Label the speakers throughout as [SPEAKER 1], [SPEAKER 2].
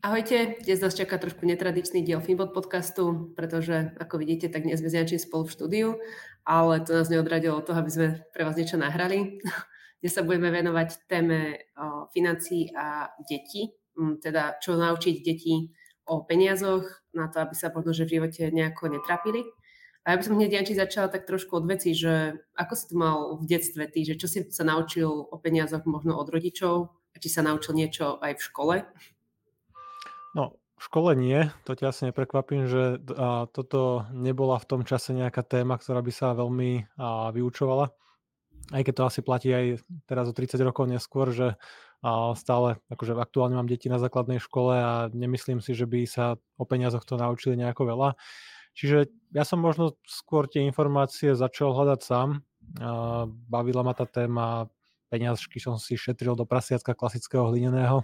[SPEAKER 1] Ahojte, dnes nás čaká trošku netradičný diel Finbot podcastu, pretože ako vidíte, tak dnes sme s spolu v štúdiu, ale to nás neodradilo od toho, aby sme pre vás niečo nahrali. Dnes sa budeme venovať téme financií a detí, mm, teda čo naučiť deti o peniazoch, na to, aby sa možno že v živote nejako netrapili. A ja by som hneď Janči začala tak trošku od veci, že ako si to mal v detstve ty, že čo si sa naučil o peniazoch možno od rodičov, a či sa naučil niečo aj v škole?
[SPEAKER 2] No, v škole nie, to ťa asi neprekvapím, že a, toto nebola v tom čase nejaká téma, ktorá by sa veľmi a, vyučovala. Aj keď to asi platí aj teraz o 30 rokov neskôr, že a, stále, akože aktuálne mám deti na základnej škole a nemyslím si, že by sa o peniazoch to naučili nejako veľa. Čiže ja som možno skôr tie informácie začal hľadať sám. A, bavila ma tá téma, peniažky som si šetril do prasiatka klasického hlineného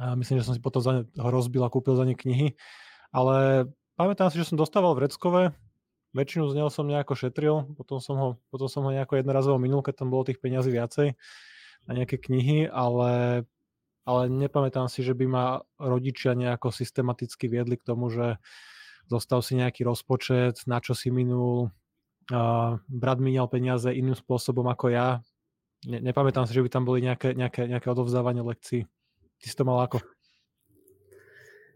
[SPEAKER 2] a myslím, že som si potom za ne ho rozbil a kúpil za ne knihy. Ale pamätám si, že som dostával vreckové, väčšinu z neho som nejako šetril, potom som ho, potom som ho nejako jednorazovo minul, keď tam bolo tých peňazí viacej na nejaké knihy, ale, ale nepamätám si, že by ma rodičia nejako systematicky viedli k tomu, že zostal si nejaký rozpočet, na čo si minul, uh, brat minial peniaze iným spôsobom ako ja. Ne, nepamätám si, že by tam boli nejaké, nejaké, nejaké odovzdávanie lekcií. Ty si to mal ako?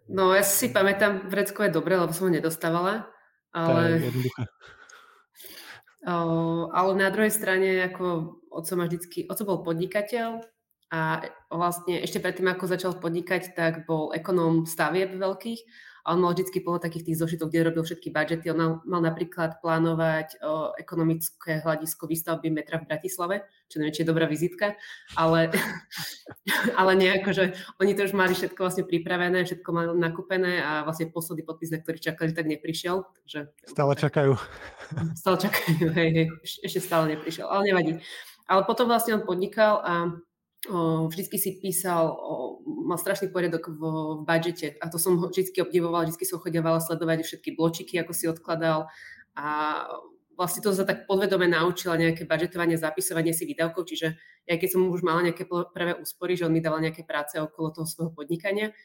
[SPEAKER 1] No ja si pamätám, vreckové dobre, lebo som ho nedostávala. Ale... To je jednoduché. O, ale na druhej strane, ako oco ma vždycky, oco bol podnikateľ a vlastne ešte predtým, ako začal podnikať, tak bol ekonóm stavieb veľkých a on mal vždy plno takých tých zošitov, kde robil všetky budžety. On mal, napríklad plánovať o, ekonomické hľadisko výstavby metra v Bratislave, čo neviem, či je dobrá vizitka, ale, ale nejako, že oni to už mali všetko vlastne pripravené, všetko mali nakúpené a vlastne posledný podpis, na ktorý čakali, tak neprišiel. Takže,
[SPEAKER 2] stále čakajú.
[SPEAKER 1] Stále čakajú, hej, hej, ešte stále neprišiel, ale nevadí. Ale potom vlastne on podnikal a vždycky si písal, mal strašný poriadok v, v budžete a to som ho vždycky obdivovala, vždycky som chodievala sledovať všetky bločiky, ako si odkladal a vlastne to sa tak podvedome naučila nejaké budžetovanie, zapisovanie si výdavkov, čiže ja keď som už mala nejaké prvé úspory, že on mi dával nejaké práce okolo toho svojho podnikania,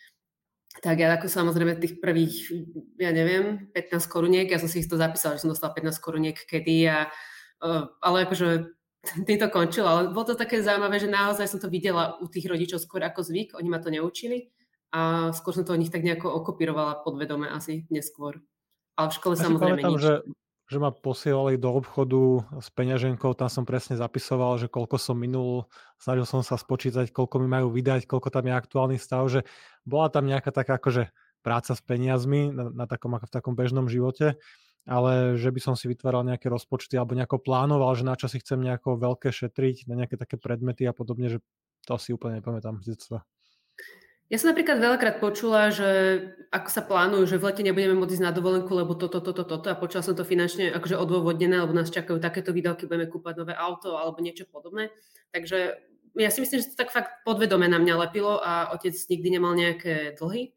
[SPEAKER 1] tak ja ako samozrejme tých prvých, ja neviem, 15 koruniek, ja som si ich to zapísala, že som dostala 15 koruniek kedy a ale akože tým to končilo, ale bolo to také zaujímavé, že naozaj som to videla u tých rodičov skôr ako zvyk, oni ma to neučili a skôr som to od nich tak nejako okopirovala podvedome asi neskôr. Ale v škole ja samozrejme pamätám,
[SPEAKER 2] nič. Že, že ma posielali do obchodu s peňaženkou, tam som presne zapisoval, že koľko som minul, snažil som sa spočítať, koľko mi majú vydať, koľko tam je aktuálny stav, že bola tam nejaká taká akože práca s peniazmi na, na takom, ako v takom bežnom živote ale že by som si vytváral nejaké rozpočty alebo nejako plánoval, že na čo si chcem nejako veľké šetriť, na nejaké také predmety a podobne, že to si úplne nepamätám z detstva.
[SPEAKER 1] Ja som napríklad veľakrát počula, že ako sa plánujú, že v lete nebudeme môcť ísť na dovolenku, lebo toto, toto, toto a počula som to finančne akože odôvodnené, lebo nás čakajú takéto výdavky, budeme kúpať nové auto alebo niečo podobné. Takže ja si myslím, že to tak fakt podvedome na mňa lepilo a otec nikdy nemal nejaké dlhy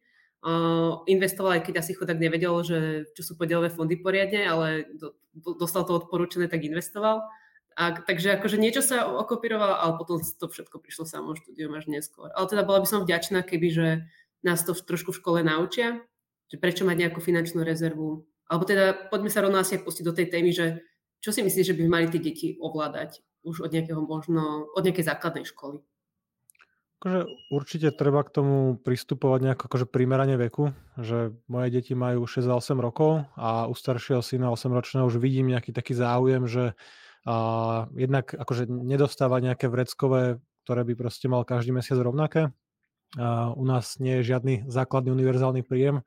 [SPEAKER 1] investoval, aj keď asi chudák nevedel, že čo sú podielové fondy poriadne, ale do, dostal to odporúčené, tak investoval. A, takže akože niečo sa okopírovalo, ale potom to všetko prišlo samo štúdium až neskôr. Ale teda bola by som vďačná, keby že nás to trošku v škole naučia, že prečo mať nejakú finančnú rezervu. Alebo teda poďme sa rovno asi pustiť do tej témy, že čo si myslíš, že by mali tie deti ovládať už od nejakého možno, od nejakej základnej školy?
[SPEAKER 2] Akože určite treba k tomu pristupovať nejako akože primerane veku, že moje deti majú 6 a 8 rokov a u staršieho syna 8 ročného už vidím nejaký taký záujem, že a, jednak akože nedostáva nejaké vreckové, ktoré by proste mal každý mesiac rovnaké. A, u nás nie je žiadny základný univerzálny príjem,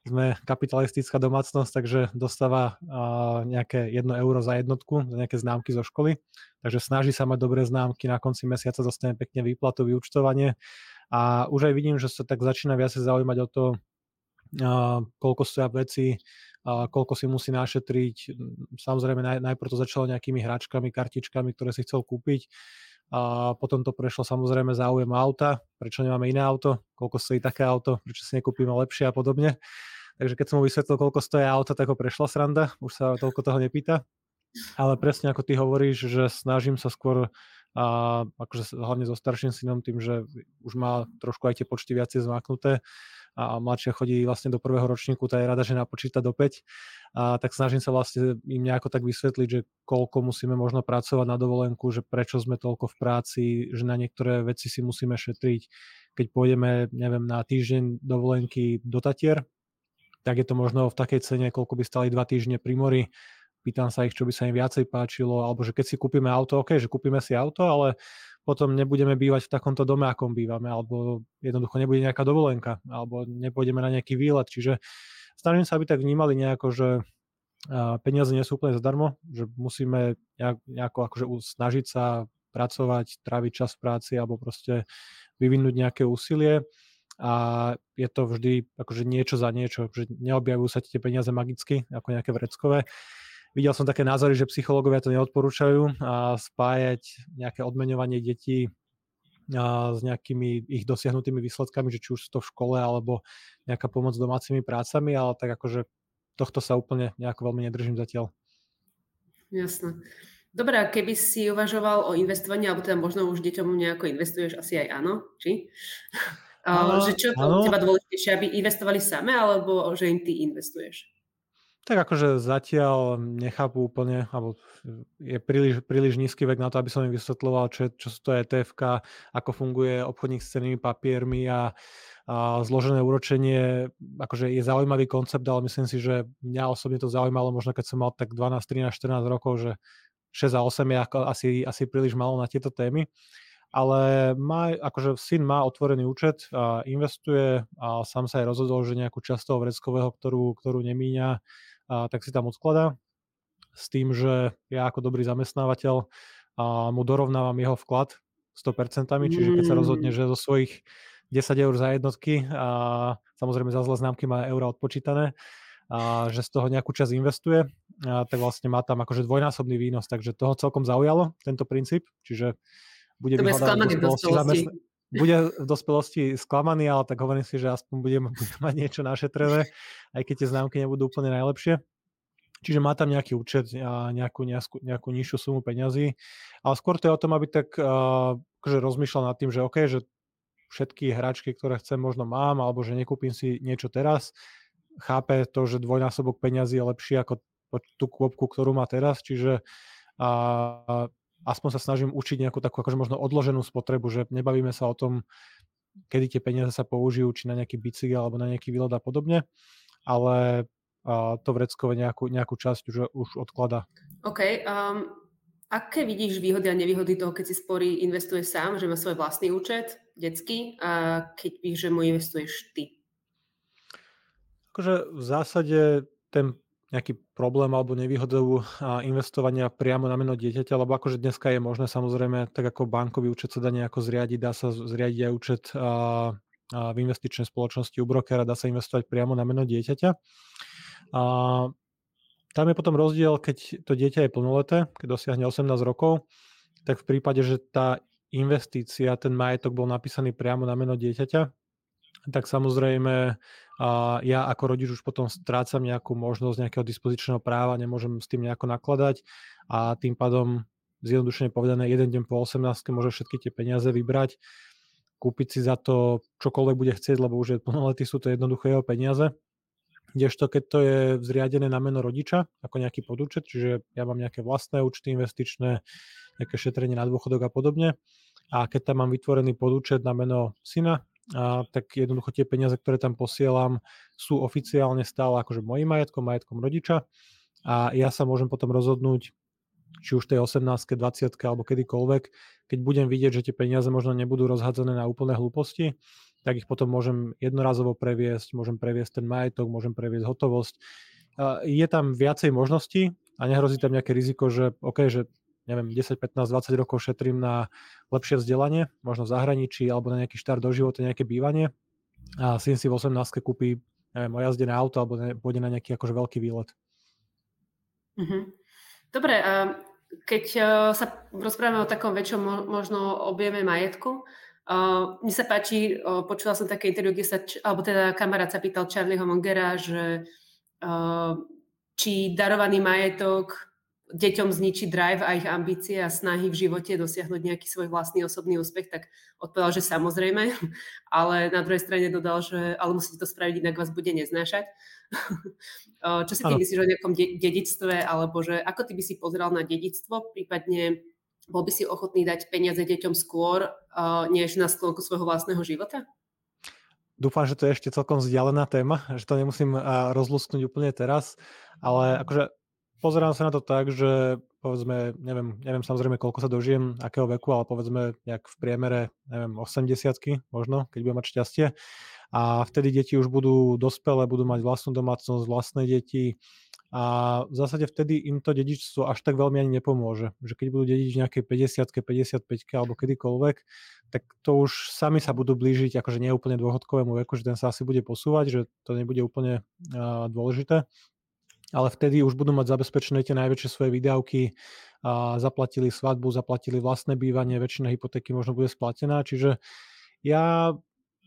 [SPEAKER 2] sme kapitalistická domácnosť, takže dostáva uh, nejaké 1 euro za jednotku, za nejaké známky zo školy. Takže snaží sa mať dobré známky, na konci mesiaca dostane pekne výplatu, vyučtovanie. A už aj vidím, že sa tak začína viacej zaujímať o to, koľko stoja veci, koľko si musí našetriť. Samozrejme naj, najprv to začalo nejakými hračkami, kartičkami, ktoré si chcel kúpiť. A potom to prešlo samozrejme záujem auta, prečo nemáme iné auto, koľko stojí také auto, prečo si nekúpime lepšie a podobne. Takže keď som mu vysvetlil, koľko stojí auto, tak ho prešla sranda, už sa toľko toho nepýta. Ale presne ako ty hovoríš, že snažím sa skôr a akože hlavne so starším synom tým, že už má trošku aj tie počty viacej zmaknuté, a mladšia chodí vlastne do prvého ročníku, tá je rada, že napočíta do 5, a tak snažím sa vlastne im nejako tak vysvetliť, že koľko musíme možno pracovať na dovolenku, že prečo sme toľko v práci, že na niektoré veci si musíme šetriť. Keď pôjdeme, neviem, na týždeň dovolenky do Tatier, tak je to možno v takej cene, koľko by stali dva týždne pri mori. Pýtam sa ich, čo by sa im viacej páčilo, alebo že keď si kúpime auto, ok, že kúpime si auto, ale potom nebudeme bývať v takomto dome, akom bývame, alebo jednoducho nebude nejaká dovolenka, alebo nepôjdeme na nejaký výlet. Čiže snažím sa, aby tak vnímali nejako, že peniaze nie sú úplne zadarmo, že musíme nejako akože snažiť sa pracovať, tráviť čas v práci alebo proste vyvinúť nejaké úsilie a je to vždy akože niečo za niečo, že neobjavujú sa tie peniaze magicky ako nejaké vreckové. Videl som také názory, že psychológovia to neodporúčajú a spájať nejaké odmeňovanie detí a s nejakými ich dosiahnutými výsledkami, že či už to v škole alebo nejaká pomoc domácimi prácami, ale tak akože tohto sa úplne nejako veľmi nedržím zatiaľ.
[SPEAKER 1] Jasné. Dobre, a keby si uvažoval o investovaní, alebo teda možno už deťom nejako investuješ, asi aj áno, či? Áno, že čo to teba dôležitejšie, aby investovali same, alebo že im ty investuješ?
[SPEAKER 2] Tak akože zatiaľ nechápu úplne, alebo je príliš, príliš nízky vek na to, aby som im vysvetloval, čo, čo sú to etf ako funguje obchodník s cenými papiermi a, a zložené úročenie, akože je zaujímavý koncept, ale myslím si, že mňa osobne to zaujímalo možno keď som mal tak 12, 13, 14 rokov, že 6 a 8 je ako asi, asi príliš malo na tieto témy. Ale má, akože syn má otvorený účet, a investuje a sám sa aj rozhodol, že nejakú časť toho vreckového, ktorú, ktorú nemíňa, a tak si tam odkladá s tým, že ja ako dobrý zamestnávateľ a mu dorovnávam jeho vklad 100%, čiže keď sa rozhodne, mm. že zo svojich 10 eur za jednotky a samozrejme za zlé známky má eura odpočítané, a že z toho nejakú časť investuje, a tak vlastne má tam akože dvojnásobný výnos, takže toho celkom zaujalo, tento princíp, čiže bude
[SPEAKER 1] vyhľadať zamestn-
[SPEAKER 2] bude v dospelosti sklamaný, ale tak hovorím si, že aspoň budem, budem mať niečo našetrené, aj keď tie známky nebudú úplne najlepšie. Čiže má tam nejaký účet a nejakú, nejakú, nejakú nižšiu sumu peňazí. Ale skôr to je o tom, aby tak uh, akože rozmýšľal nad tým, že OK, že všetky hračky, ktoré chcem, možno mám, alebo že nekúpim si niečo teraz. Chápe to, že dvojnásobok peňazí je lepší ako tú kôpku, ktorú má teraz, čiže uh, aspoň sa snažím učiť nejakú takú akože možno odloženú spotrebu, že nebavíme sa o tom, kedy tie peniaze sa použijú, či na nejaký bicykel alebo na nejaký výlet a podobne, ale a to vreckové nejakú, nejakú časť už, už odklada.
[SPEAKER 1] OK. Um, aké vidíš výhody a nevýhody toho, keď si sporí investuje sám, že má svoj vlastný účet, detský, a keď víš, že mu investuješ ty?
[SPEAKER 2] Akože v zásade ten nejaký problém alebo nevýhodu investovania priamo na meno dieťaťa, lebo akože dneska je možné samozrejme, tak ako bankový účet sa dá nejako zriadiť, dá sa zriadiť aj účet v investičnej spoločnosti u brokera, dá sa investovať priamo na meno dieťaťa. A tam je potom rozdiel, keď to dieťa je plnoleté, keď dosiahne 18 rokov, tak v prípade, že tá investícia, ten majetok bol napísaný priamo na meno dieťaťa, tak samozrejme ja ako rodič už potom strácam nejakú možnosť nejakého dispozičného práva, nemôžem s tým nejako nakladať a tým pádom zjednodušene povedané, jeden deň po 18 môže všetky tie peniaze vybrať, kúpiť si za to čokoľvek bude chcieť, lebo už je plnoletý, sú to jednoduché jeho peniaze. Kdežto keď to je zriadené na meno rodiča, ako nejaký podúčet, čiže ja mám nejaké vlastné účty investičné, nejaké šetrenie na dôchodok a podobne, a keď tam mám vytvorený podúčet na meno syna, a, tak jednoducho tie peniaze, ktoré tam posielam, sú oficiálne stále akože mojim majetkom, majetkom rodiča a ja sa môžem potom rozhodnúť, či už tej 18 20 alebo kedykoľvek, keď budem vidieť, že tie peniaze možno nebudú rozhadzané na úplné hlúposti, tak ich potom môžem jednorazovo previesť, môžem previesť ten majetok, môžem previesť hotovosť. Je tam viacej možností a nehrozí tam nejaké riziko, že OK, že neviem, 10, 15, 20 rokov šetrím na lepšie vzdelanie, možno v zahraničí alebo na nejaký štart do života, nejaké bývanie a syn si v 18 kúpi neviem, ojazdené auto alebo ne, pôjde na nejaký akože veľký výlet.
[SPEAKER 1] Mm-hmm. Dobre, keď uh, sa rozprávame o takom väčšom možno objeme majetku, uh, mne sa páči, uh, počula som také interview, kde sa, alebo teda kamarát sa pýtal Charlieho Mongera, že či darovaný majetok deťom zničí drive a ich ambície a snahy v živote dosiahnuť nejaký svoj vlastný osobný úspech, tak odpovedal, že samozrejme, ale na druhej strane dodal, že ale musíte to spraviť, inak vás bude neznášať. Čo si ty ano. myslíš o nejakom de- dedictve, alebo že ako ty by si pozeral na dedictvo, prípadne bol by si ochotný dať peniaze deťom skôr, než na sklonku svojho vlastného života?
[SPEAKER 2] Dúfam, že to je ešte celkom vzdialená téma, že to nemusím rozlusknúť úplne teraz, ale akože pozerám sa na to tak, že povedzme, neviem, neviem samozrejme, koľko sa dožijem, akého veku, ale povedzme, jak v priemere, neviem, 80 možno, keď budem mať šťastie. A vtedy deti už budú dospelé, budú mať vlastnú domácnosť, vlastné deti, a v zásade vtedy im to dedičstvo až tak veľmi ani nepomôže. Že keď budú dediť v nejakej 50 55 alebo kedykoľvek, tak to už sami sa budú blížiť akože neúplne dôchodkovému veku, že ten sa asi bude posúvať, že to nebude úplne dôležité. Ale vtedy už budú mať zabezpečené tie najväčšie svoje výdavky, a zaplatili svadbu, zaplatili vlastné bývanie, väčšina hypotéky možno bude splatená, čiže ja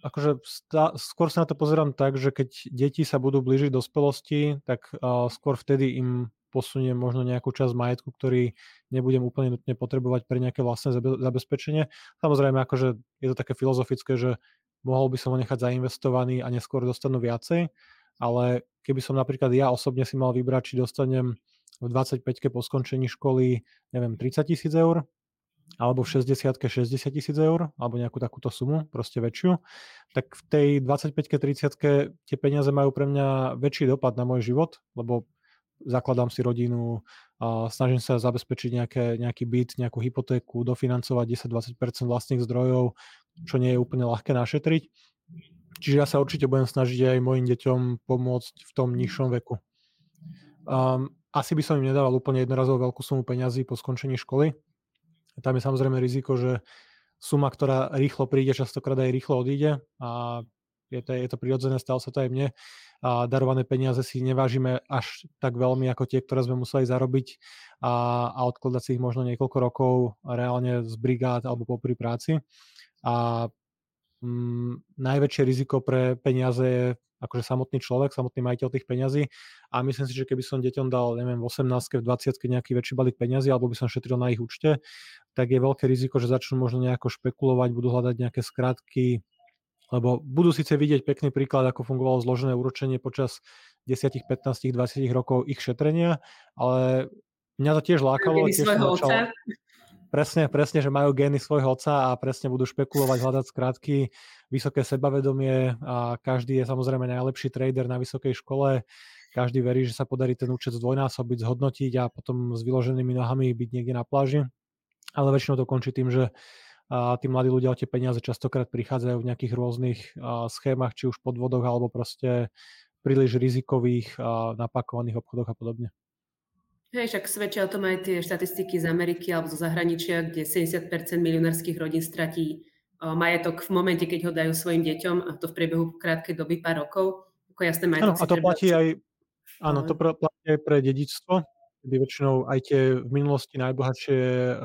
[SPEAKER 2] akože stá, skôr sa na to pozerám tak, že keď deti sa budú blížiť dospelosti, tak uh, skôr vtedy im posuniem možno nejakú časť majetku, ktorý nebudem úplne nutne potrebovať pre nejaké vlastné zabezpečenie. Samozrejme, akože je to také filozofické, že mohol by som ho nechať zainvestovaný a neskôr dostanú viacej, ale keby som napríklad ja osobne si mal vybrať, či dostanem v 25 po skončení školy, neviem, 30 tisíc eur, alebo v 60 60 tisíc eur, alebo nejakú takúto sumu, proste väčšiu, tak v tej 25 30 tie peniaze majú pre mňa väčší dopad na môj život, lebo zakladám si rodinu, a snažím sa zabezpečiť nejaké, nejaký byt, nejakú hypotéku, dofinancovať 10-20% vlastných zdrojov, čo nie je úplne ľahké našetriť. Čiže ja sa určite budem snažiť aj mojim deťom pomôcť v tom nižšom veku. Um, asi by som im nedával úplne jednorazovú veľkú sumu peňazí po skončení školy, tam je samozrejme riziko, že suma, ktorá rýchlo príde, častokrát aj rýchlo odíde a je to, je to prirodzené, stalo sa to aj mne. A darované peniaze si nevážime až tak veľmi ako tie, ktoré sme museli zarobiť a, a odkladať si ich možno niekoľko rokov reálne z brigád alebo popri práci. A mm, najväčšie riziko pre peniaze je akože samotný človek, samotný majiteľ tých peňazí a myslím si, že keby som deťom dal, neviem, v 18 v 20 nejaký väčší balík peňazí alebo by som šetril na ich účte, tak je veľké riziko, že začnú možno nejako špekulovať, budú hľadať nejaké skratky, lebo budú síce vidieť pekný príklad, ako fungovalo zložené úročenie počas 10, 15, 20 rokov ich šetrenia, ale mňa to tiež lákalo. Tiež
[SPEAKER 1] začal,
[SPEAKER 2] Presne, presne, že majú gény svojho otca a presne budú špekulovať, hľadať skrátky, vysoké sebavedomie a každý je samozrejme najlepší trader na vysokej škole. Každý verí, že sa podarí ten účet zdvojnásobiť, zhodnotiť a potom s vyloženými nohami byť niekde na pláži. Ale väčšinou to končí tým, že a tí mladí ľudia o tie peniaze častokrát prichádzajú v nejakých rôznych schémach, či už podvodoch, alebo proste príliš rizikových napakovaných obchodoch a podobne.
[SPEAKER 1] Hej, však svedčia o tom aj tie štatistiky z Ameriky alebo zo zahraničia, kde 70% milionárskych rodín stratí majetok v momente, keď ho dajú svojim deťom a to v priebehu krátkej doby, pár rokov. Ako jasné, majetok
[SPEAKER 2] ano, a to platí aj, áno, to platí aj pre dedičstvo, kedy väčšinou aj tie v minulosti najbohatšie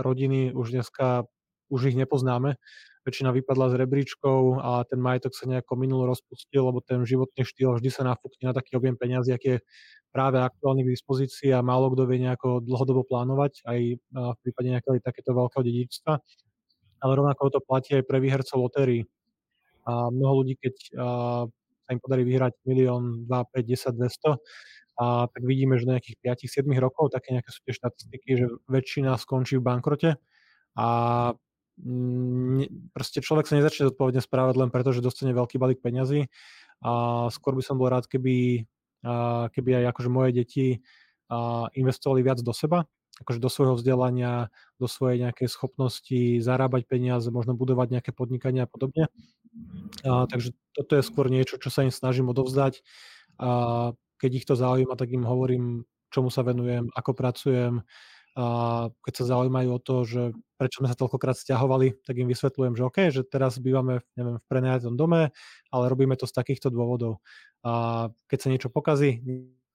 [SPEAKER 2] rodiny už dneska už ich nepoznáme. Väčšina vypadla z rebríčkov a ten majetok sa nejako minulo rozpustil, lebo ten životný štýl vždy sa nafúkne na taký objem peniazy, aký je práve aktuálne k dispozícii a málo kto vie nejako dlhodobo plánovať, aj v prípade nejakého takéto veľkého dedičstva. Ale rovnako to platí aj pre výhercov lotérií. A mnoho ľudí, keď sa im podarí vyhrať milión, 2, 5, 10, 200, a tak vidíme, že do nejakých 5-7 rokov, také nejaké sú tie štatistiky, že väčšina skončí v bankrote a proste človek sa nezačne zodpovedne správať len preto, že dostane veľký balík peňazí a skôr by som bol rád, keby keby aj akože moje deti investovali viac do seba, akože do svojho vzdelania, do svojej nejakej schopnosti zarábať peniaze, možno budovať nejaké podnikania a podobne. A, takže toto je skôr niečo, čo sa im snažím odovzdať. A keď ich to zaujíma, tak im hovorím, čomu sa venujem, ako pracujem, a keď sa zaujímajú o to, že prečo sme sa toľkokrát stiahovali, tak im vysvetľujem, že OK, že teraz bývame neviem, v prenajatom dome, ale robíme to z takýchto dôvodov. A keď sa niečo pokazí,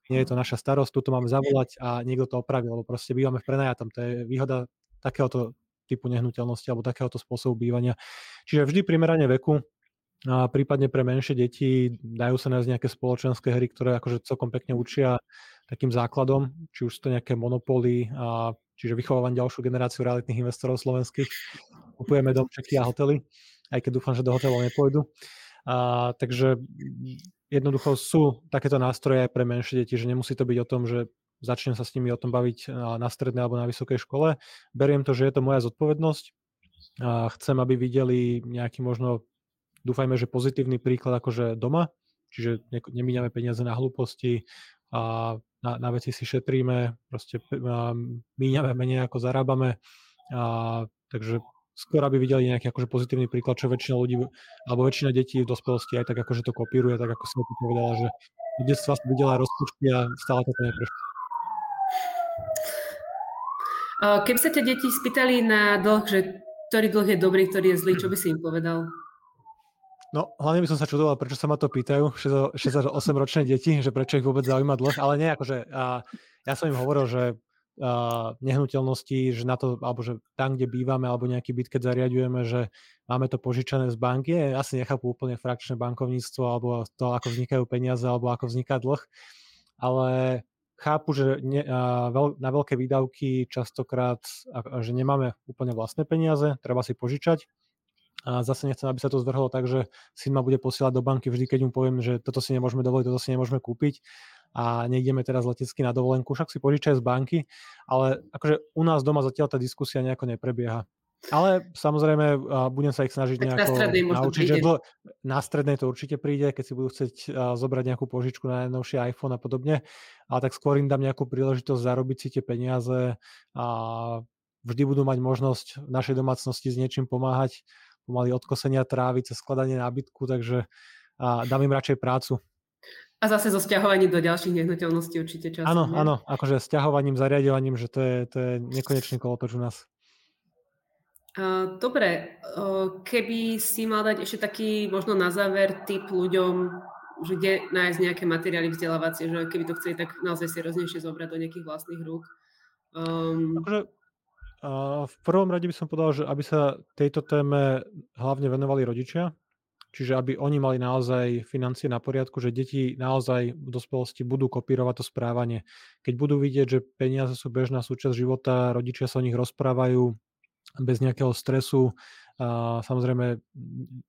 [SPEAKER 2] nie je to naša starosť, tu máme zavolať a niekto to opraví, lebo proste bývame v prenajatom. To je výhoda takéhoto typu nehnuteľnosti alebo takéhoto spôsobu bývania. Čiže vždy primerane veku a prípadne pre menšie deti dajú sa nájsť nejaké spoločenské hry, ktoré akože celkom pekne učia takým základom, či už sú to nejaké monopoly, a, čiže vychovávam ďalšiu generáciu realitných investorov slovenských. Kupujeme domčeky a hotely, aj keď dúfam, že do hotelov nepôjdu. A, takže jednoducho sú takéto nástroje aj pre menšie deti, že nemusí to byť o tom, že začnem sa s nimi o tom baviť na strednej alebo na vysokej škole. Beriem to, že je to moja zodpovednosť. A chcem, aby videli nejaký možno, dúfajme, že pozitívny príklad akože doma, čiže nemíňame peniaze na hlúposti a na, na veci si šetríme, proste míňame menej ako zarábame. A, takže skôr aby videli nejaký akože pozitívny príklad, čo väčšina ľudí, alebo väčšina detí v dospelosti aj tak akože to kopíruje, tak ako som to povedala, že v detstva som videla rozpočty a stále to neprešlo.
[SPEAKER 1] Keby sa ťa deti spýtali na dlh, že ktorý dlh je dobrý, ktorý je zlý, čo by si im povedal?
[SPEAKER 2] No, hlavne by som sa čudoval, prečo sa ma to pýtajú, 68-ročné deti, že prečo ich vôbec zaujíma dlh, ale nie, akože a, ja som im hovoril, že a, nehnuteľnosti, že na to, alebo že tam, kde bývame, alebo nejaký byt, keď zariadujeme, že máme to požičané z banky, asi nechápu úplne frakčné bankovníctvo, alebo to, ako vznikajú peniaze, alebo ako vzniká dlh, ale chápu, že ne, a, veľ, na veľké výdavky častokrát, a, že nemáme úplne vlastné peniaze, treba si požičať. A zase nechcem, aby sa to zvrhlo tak, že syn ma bude posielať do banky vždy, keď mu poviem, že toto si nemôžeme dovoliť, toto si nemôžeme kúpiť a nejdeme teraz letecky na dovolenku, však si požičaj z banky, ale akože u nás doma zatiaľ tá diskusia nejako neprebieha. Ale samozrejme budem sa ich snažiť tak nejako naučiť, príde. že dlho, na strednej to určite príde, keď si budú chcieť zobrať nejakú požičku na najnovší iPhone a podobne, ale tak skôr im dám nejakú príležitosť zarobiť si tie peniaze a vždy budú mať možnosť v našej domácnosti s niečím pomáhať, pomaly od kosenia trávy cez skladanie nábytku, takže a dám im radšej prácu.
[SPEAKER 1] A zase so stiahovaním do ďalších nehnuteľností určite časom.
[SPEAKER 2] Áno, áno, akože stiahovaním, zariadovaním, že to je, to je nekonečný kolotoč u nás.
[SPEAKER 1] Dobre, keby si mal dať ešte taký možno na záver tip ľuďom, že kde nájsť nejaké materiály vzdelávacie, že keby to chceli, tak naozaj si roznejšie zobrať do nejakých vlastných rúk. Um...
[SPEAKER 2] Akože, v prvom rade by som povedal, že aby sa tejto téme hlavne venovali rodičia, čiže aby oni mali naozaj financie na poriadku, že deti naozaj v dospelosti budú kopírovať to správanie. Keď budú vidieť, že peniaze sú bežná súčasť života, rodičia sa o nich rozprávajú, bez nejakého stresu. A samozrejme,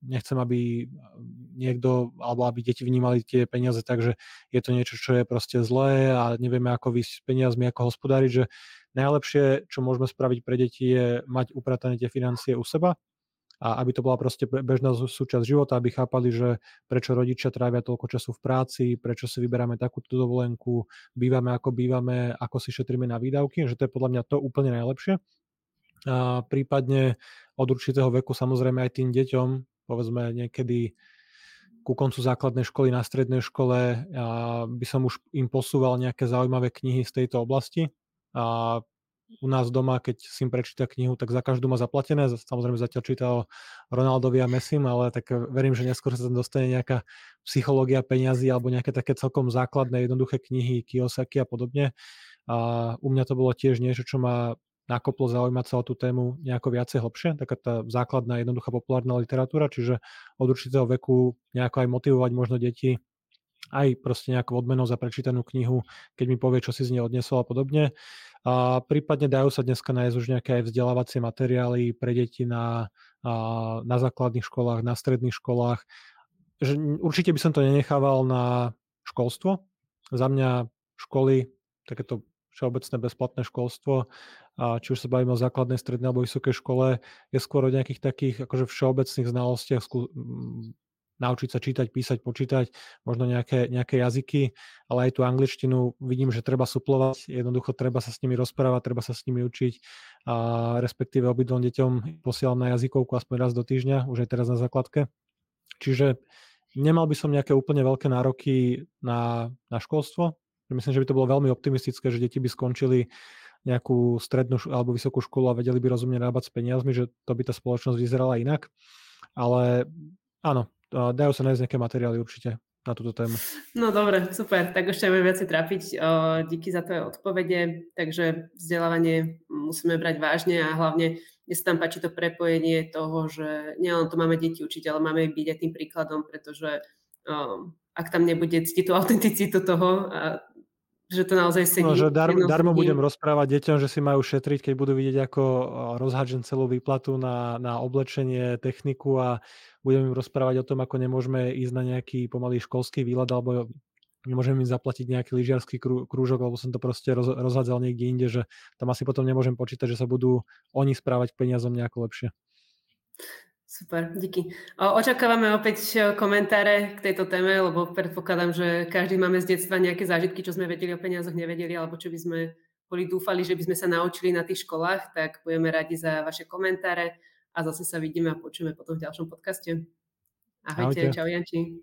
[SPEAKER 2] nechcem, aby niekto, alebo aby deti vnímali tie peniaze tak, že je to niečo, čo je proste zlé a nevieme, ako vysť s peniazmi, ako hospodáriť, že najlepšie, čo môžeme spraviť pre deti, je mať upratané tie financie u seba a aby to bola proste bežná súčasť života, aby chápali, že prečo rodičia trávia toľko času v práci, prečo si vyberáme takúto dovolenku, bývame ako bývame, ako si šetríme na výdavky, že to je podľa mňa to úplne najlepšie a prípadne od určitého veku samozrejme aj tým deťom, povedzme niekedy ku koncu základnej školy na strednej škole by som už im posúval nejaké zaujímavé knihy z tejto oblasti. A u nás doma, keď si prečíta knihu, tak za každú má zaplatené. Samozrejme zatiaľ číta o Ronaldovi a Messim, ale tak verím, že neskôr sa tam dostane nejaká psychológia peňazí alebo nejaké také celkom základné, jednoduché knihy, Kiyosaki a podobne. A u mňa to bolo tiež niečo, čo ma nakoplo zaujímať sa o tú tému nejako viacej hlbšie, taká tá základná, jednoduchá populárna literatúra, čiže od určitého veku nejako aj motivovať možno deti aj proste nejakou odmenou za prečítanú knihu, keď mi povie, čo si z nej odnesol a podobne. A prípadne dajú sa dneska nájsť už nejaké aj vzdelávacie materiály pre deti na, na základných školách, na stredných školách. Že určite by som to nenechával na školstvo. Za mňa školy, takéto všeobecné bezplatné školstvo, a či už sa bavíme o základnej, strednej alebo vysokej škole, je skôr o nejakých takých akože všeobecných znalostiach, naučiť sa čítať, písať, počítať, možno nejaké, nejaké jazyky, ale aj tú angličtinu vidím, že treba suplovať, jednoducho treba sa s nimi rozprávať, treba sa s nimi učiť a respektíve obidvom deťom posielam na jazykovku aspoň raz do týždňa, už aj teraz na základke. Čiže nemal by som nejaké úplne veľké nároky na, na školstvo, Myslím, že by to bolo veľmi optimistické, že deti by skončili nejakú strednú alebo vysokú školu a vedeli by rozumne rábať s peniazmi, že to by tá spoločnosť vyzerala inak. Ale áno, dajú sa nájsť nejaké materiály určite na túto tému.
[SPEAKER 1] No dobre, super, tak ešte budeme viacej trápiť. Díky za tvoje odpovede. Takže vzdelávanie musíme brať vážne a hlavne mne sa tam páči to prepojenie toho, že nielen to máme deti učiť, ale máme byť aj tým príkladom, pretože um, ak tam nebude cítiť tú autenticitu toho, a Že to naozaj
[SPEAKER 2] No,
[SPEAKER 1] sedí
[SPEAKER 2] že dar darmo budem rozprávať deťom, že si majú šetriť, keď budú vidieť, ako rozhádžem celú výplatu na na oblečenie, techniku a budem im rozprávať o tom, ako nemôžeme ísť na nejaký pomaly školský výlet, alebo nemôžem im zaplatiť nejaký lyžiarsky krú krúžok, lebo som to proste roz rozhádzal niekde inde, že tam asi potom nemôžem počítať, že sa budú oni správať k peniazom nejako lepšie.
[SPEAKER 1] Super, díky. Očakávame opäť komentáre k tejto téme, lebo predpokladám, že každý máme z detstva nejaké zážitky, čo sme vedeli o peniazoch, nevedeli, alebo čo by sme boli dúfali, že by sme sa naučili na tých školách, tak budeme radi za vaše komentáre a zase sa vidíme a počujeme potom v ďalšom podcaste. Ahojte,
[SPEAKER 2] Ahojte.
[SPEAKER 1] čau Janči.